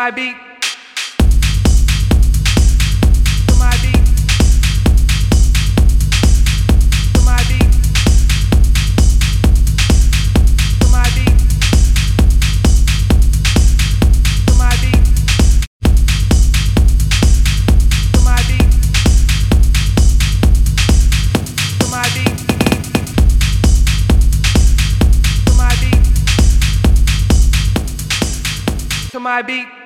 my beat. my beat.